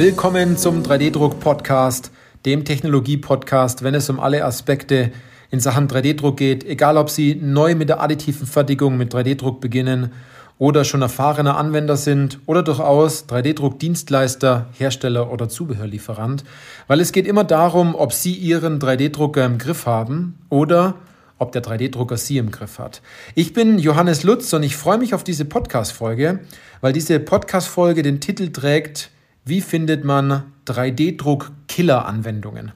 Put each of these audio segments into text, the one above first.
Willkommen zum 3D-Druck-Podcast, dem Technologie-Podcast, wenn es um alle Aspekte in Sachen 3D-Druck geht, egal ob Sie neu mit der additiven Fertigung mit 3D-Druck beginnen oder schon erfahrener Anwender sind oder durchaus 3D-Druck-Dienstleister, Hersteller oder Zubehörlieferant, weil es geht immer darum, ob Sie Ihren 3D-Drucker im Griff haben oder ob der 3D-Drucker Sie im Griff hat. Ich bin Johannes Lutz und ich freue mich auf diese Podcast-Folge, weil diese Podcast-Folge den Titel trägt, wie findet man 3D-Druck-Killer-Anwendungen?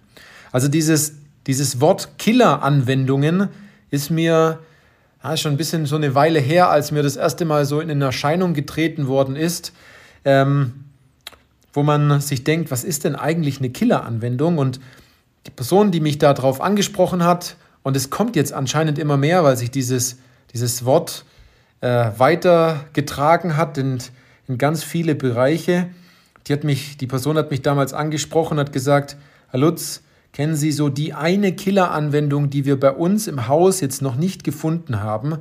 Also dieses, dieses Wort Killer-Anwendungen ist mir ja, schon ein bisschen so eine Weile her, als mir das erste Mal so in Erscheinung getreten worden ist, ähm, wo man sich denkt, was ist denn eigentlich eine Killer-Anwendung? Und die Person, die mich darauf angesprochen hat, und es kommt jetzt anscheinend immer mehr, weil sich dieses, dieses Wort äh, weitergetragen hat in, in ganz viele Bereiche. Die, hat mich, die Person hat mich damals angesprochen, hat gesagt, Herr Lutz, kennen Sie so die eine Killer-Anwendung, die wir bei uns im Haus jetzt noch nicht gefunden haben,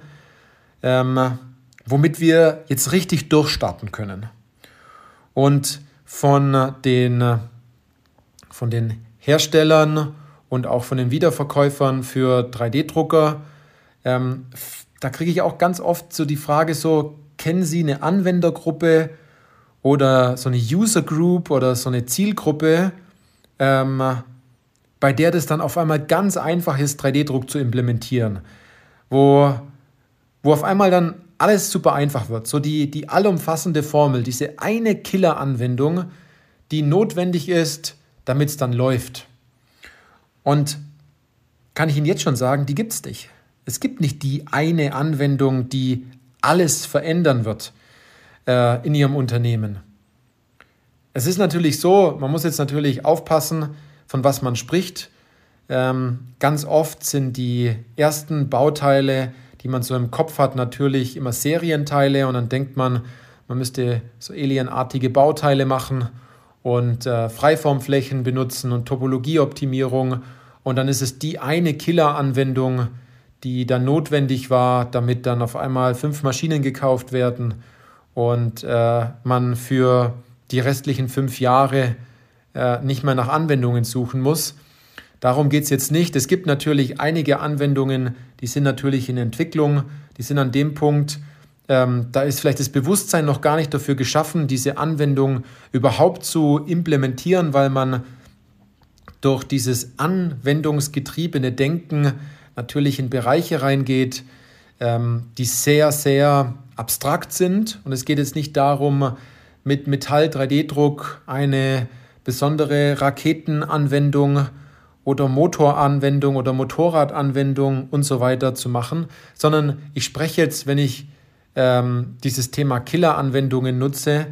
ähm, womit wir jetzt richtig durchstarten können. Und von den, von den Herstellern und auch von den Wiederverkäufern für 3D-Drucker. Ähm, da kriege ich auch ganz oft so die Frage so, kennen Sie eine Anwendergruppe oder so eine User Group oder so eine Zielgruppe, ähm, bei der das dann auf einmal ganz einfach ist, 3D-Druck zu implementieren, wo, wo auf einmal dann alles super einfach wird. So die, die allumfassende Formel, diese eine Killer-Anwendung, die notwendig ist, damit es dann läuft. Und kann ich Ihnen jetzt schon sagen, die gibt es nicht. Es gibt nicht die eine Anwendung, die alles verändern wird äh, in Ihrem Unternehmen. Es ist natürlich so, man muss jetzt natürlich aufpassen, von was man spricht. Ähm, ganz oft sind die ersten Bauteile, die man so im Kopf hat, natürlich immer Serienteile und dann denkt man, man müsste so alienartige Bauteile machen und äh, Freiformflächen benutzen und Topologieoptimierung. Und dann ist es die eine Killer-Anwendung, die dann notwendig war, damit dann auf einmal fünf Maschinen gekauft werden und äh, man für die restlichen fünf Jahre äh, nicht mehr nach Anwendungen suchen muss. Darum geht es jetzt nicht. Es gibt natürlich einige Anwendungen, die sind natürlich in Entwicklung, die sind an dem Punkt, ähm, da ist vielleicht das Bewusstsein noch gar nicht dafür geschaffen, diese Anwendung überhaupt zu implementieren, weil man durch dieses anwendungsgetriebene Denken natürlich in Bereiche reingeht, ähm, die sehr, sehr abstrakt sind. Und es geht jetzt nicht darum, mit Metall-3D-Druck eine besondere Raketenanwendung oder Motoranwendung oder Motorradanwendung und so weiter zu machen, sondern ich spreche jetzt, wenn ich ähm, dieses Thema Killer-Anwendungen nutze,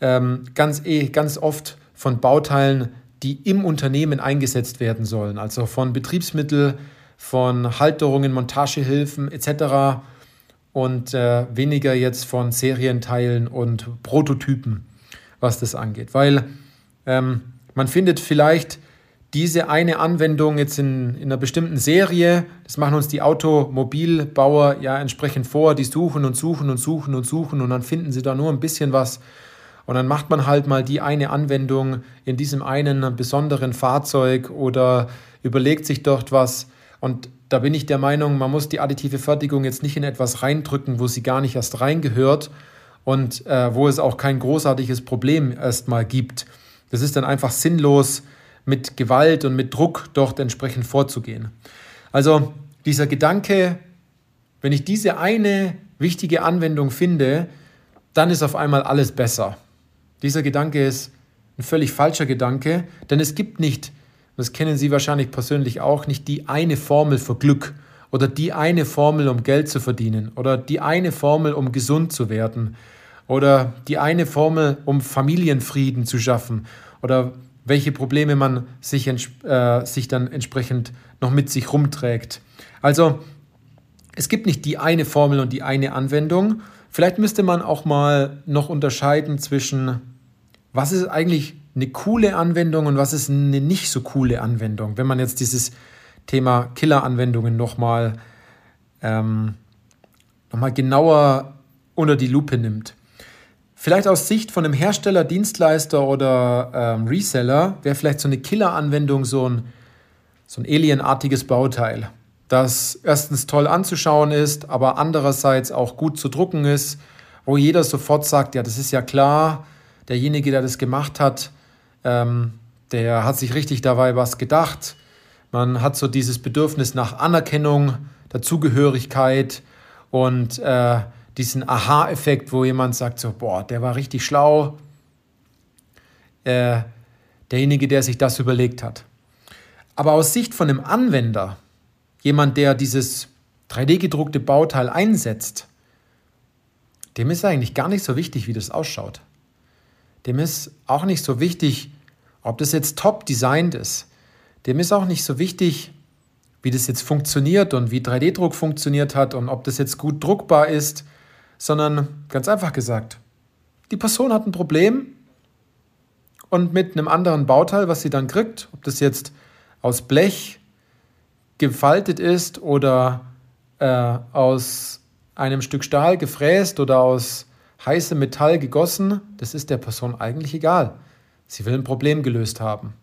ähm, ganz, eh, ganz oft von Bauteilen, die im Unternehmen eingesetzt werden sollen, also von Betriebsmittel, von Halterungen, Montagehilfen etc. und äh, weniger jetzt von Serienteilen und Prototypen, was das angeht. Weil ähm, man findet vielleicht diese eine Anwendung jetzt in, in einer bestimmten Serie, das machen uns die Automobilbauer ja entsprechend vor, die suchen und suchen und suchen und suchen und dann finden sie da nur ein bisschen was. Und dann macht man halt mal die eine Anwendung in diesem einen besonderen Fahrzeug oder überlegt sich dort was. Und da bin ich der Meinung, man muss die additive Fertigung jetzt nicht in etwas reindrücken, wo sie gar nicht erst reingehört und äh, wo es auch kein großartiges Problem erstmal gibt. Das ist dann einfach sinnlos, mit Gewalt und mit Druck dort entsprechend vorzugehen. Also dieser Gedanke, wenn ich diese eine wichtige Anwendung finde, dann ist auf einmal alles besser. Dieser Gedanke ist ein völlig falscher Gedanke, denn es gibt nicht, das kennen Sie wahrscheinlich persönlich auch, nicht die eine Formel für Glück oder die eine Formel, um Geld zu verdienen oder die eine Formel, um gesund zu werden oder die eine Formel, um Familienfrieden zu schaffen oder welche Probleme man sich, äh, sich dann entsprechend noch mit sich rumträgt. Also es gibt nicht die eine Formel und die eine Anwendung. Vielleicht müsste man auch mal noch unterscheiden zwischen, was ist eigentlich eine coole Anwendung und was ist eine nicht so coole Anwendung, wenn man jetzt dieses Thema Killer-Anwendungen nochmal ähm, noch genauer unter die Lupe nimmt. Vielleicht aus Sicht von einem Hersteller, Dienstleister oder ähm, Reseller wäre vielleicht so eine Killer-Anwendung so ein, so ein alienartiges Bauteil, das erstens toll anzuschauen ist, aber andererseits auch gut zu drucken ist, wo jeder sofort sagt, ja, das ist ja klar, derjenige, der das gemacht hat, ähm, der hat sich richtig dabei was gedacht. Man hat so dieses Bedürfnis nach Anerkennung, Dazugehörigkeit und äh, diesen Aha-Effekt, wo jemand sagt so, boah, der war richtig schlau. Äh, derjenige, der sich das überlegt hat. Aber aus Sicht von einem Anwender, jemand, der dieses 3D-gedruckte Bauteil einsetzt, dem ist eigentlich gar nicht so wichtig, wie das ausschaut. Dem ist auch nicht so wichtig, ob das jetzt top designt ist. Dem ist auch nicht so wichtig, wie das jetzt funktioniert und wie 3D-Druck funktioniert hat und ob das jetzt gut druckbar ist, sondern ganz einfach gesagt, die Person hat ein Problem und mit einem anderen Bauteil, was sie dann kriegt, ob das jetzt aus Blech gefaltet ist oder äh, aus einem Stück Stahl gefräst oder aus heißem Metall gegossen, das ist der Person eigentlich egal. Sie will ein Problem gelöst haben.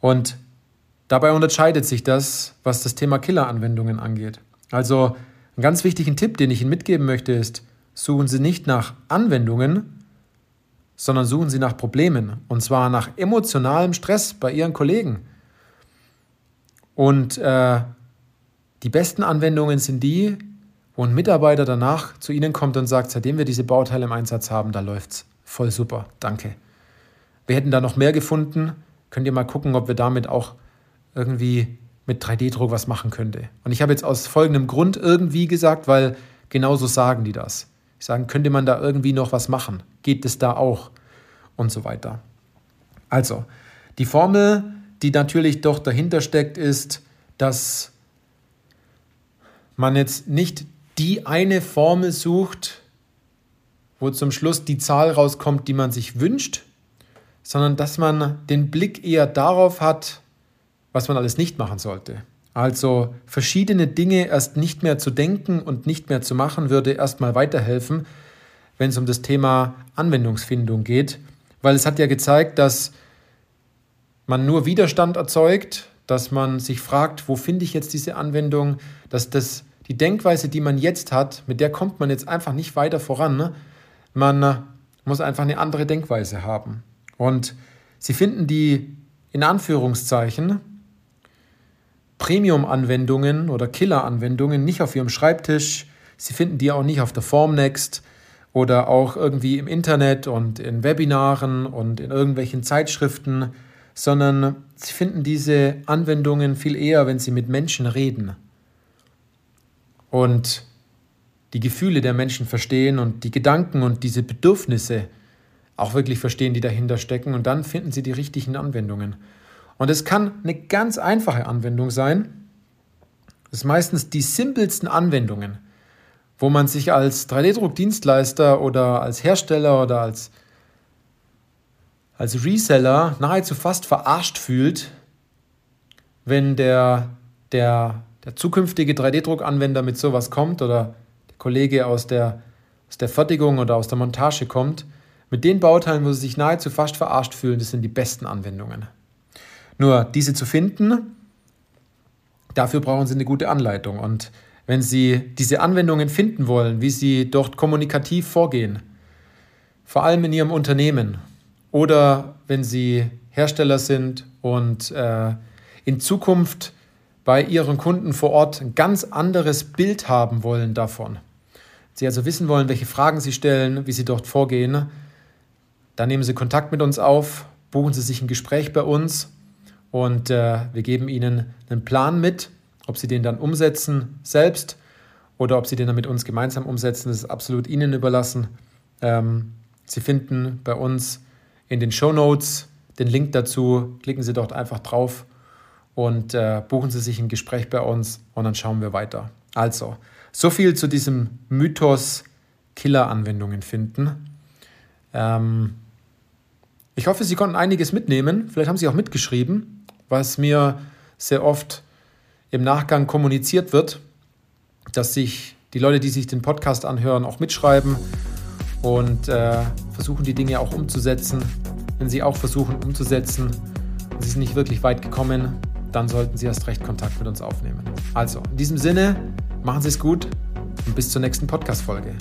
Und dabei unterscheidet sich das, was das Thema Killer-Anwendungen angeht. Also einen ganz wichtigen Tipp, den ich Ihnen mitgeben möchte, ist, suchen Sie nicht nach Anwendungen, sondern suchen Sie nach Problemen. Und zwar nach emotionalem Stress bei Ihren Kollegen. Und äh, die besten Anwendungen sind die, wo ein Mitarbeiter danach zu Ihnen kommt und sagt, seitdem wir diese Bauteile im Einsatz haben, da läuft es voll super, danke. Wir hätten da noch mehr gefunden, könnt ihr mal gucken, ob wir damit auch irgendwie mit 3D-Druck was machen könnte. Und ich habe jetzt aus folgendem Grund irgendwie gesagt, weil genauso sagen die das. Ich sagen, könnte man da irgendwie noch was machen? Geht es da auch? Und so weiter. Also, die Formel, die natürlich doch dahinter steckt, ist, dass man jetzt nicht die eine Formel sucht, wo zum Schluss die Zahl rauskommt, die man sich wünscht, sondern dass man den Blick eher darauf hat, was man alles nicht machen sollte. Also verschiedene Dinge erst nicht mehr zu denken und nicht mehr zu machen, würde erstmal weiterhelfen, wenn es um das Thema Anwendungsfindung geht, weil es hat ja gezeigt, dass man nur Widerstand erzeugt, dass man sich fragt, wo finde ich jetzt diese Anwendung, dass das die Denkweise, die man jetzt hat, mit der kommt man jetzt einfach nicht weiter voran. Ne? Man äh, muss einfach eine andere Denkweise haben. Und Sie finden die in Anführungszeichen Premium-Anwendungen oder Killer-Anwendungen nicht auf Ihrem Schreibtisch. Sie finden die auch nicht auf der Formnext oder auch irgendwie im Internet und in Webinaren und in irgendwelchen Zeitschriften, sondern Sie finden diese Anwendungen viel eher, wenn Sie mit Menschen reden und die Gefühle der Menschen verstehen und die Gedanken und diese Bedürfnisse auch wirklich verstehen, die dahinter stecken. Und dann finden sie die richtigen Anwendungen. Und es kann eine ganz einfache Anwendung sein. Das sind meistens die simpelsten Anwendungen, wo man sich als 3D-Druckdienstleister oder als Hersteller oder als, als Reseller nahezu fast verarscht fühlt, wenn der, der der zukünftige 3D-Druckanwender mit sowas kommt oder der Kollege aus der, aus der Fertigung oder aus der Montage kommt, mit den Bauteilen, wo sie sich nahezu fast verarscht fühlen, das sind die besten Anwendungen. Nur diese zu finden, dafür brauchen sie eine gute Anleitung. Und wenn sie diese Anwendungen finden wollen, wie sie dort kommunikativ vorgehen, vor allem in ihrem Unternehmen oder wenn sie Hersteller sind und äh, in Zukunft bei ihren Kunden vor Ort ein ganz anderes Bild haben wollen davon. Sie also wissen wollen, welche Fragen sie stellen, wie sie dort vorgehen, dann nehmen Sie Kontakt mit uns auf, buchen Sie sich ein Gespräch bei uns und äh, wir geben Ihnen einen Plan mit, ob Sie den dann umsetzen selbst oder ob Sie den dann mit uns gemeinsam umsetzen, das ist absolut Ihnen überlassen. Ähm, Sie finden bei uns in den Show Notes den Link dazu, klicken Sie dort einfach drauf und äh, buchen Sie sich ein Gespräch bei uns und dann schauen wir weiter. Also, so viel zu diesem Mythos Killer-Anwendungen finden. Ähm, ich hoffe, Sie konnten einiges mitnehmen. Vielleicht haben Sie auch mitgeschrieben, was mir sehr oft im Nachgang kommuniziert wird, dass sich die Leute, die sich den Podcast anhören, auch mitschreiben und äh, versuchen die Dinge auch umzusetzen. Wenn Sie auch versuchen umzusetzen Sie sind nicht wirklich weit gekommen, dann sollten Sie erst recht Kontakt mit uns aufnehmen. Also, in diesem Sinne, machen Sie es gut und bis zur nächsten Podcast-Folge.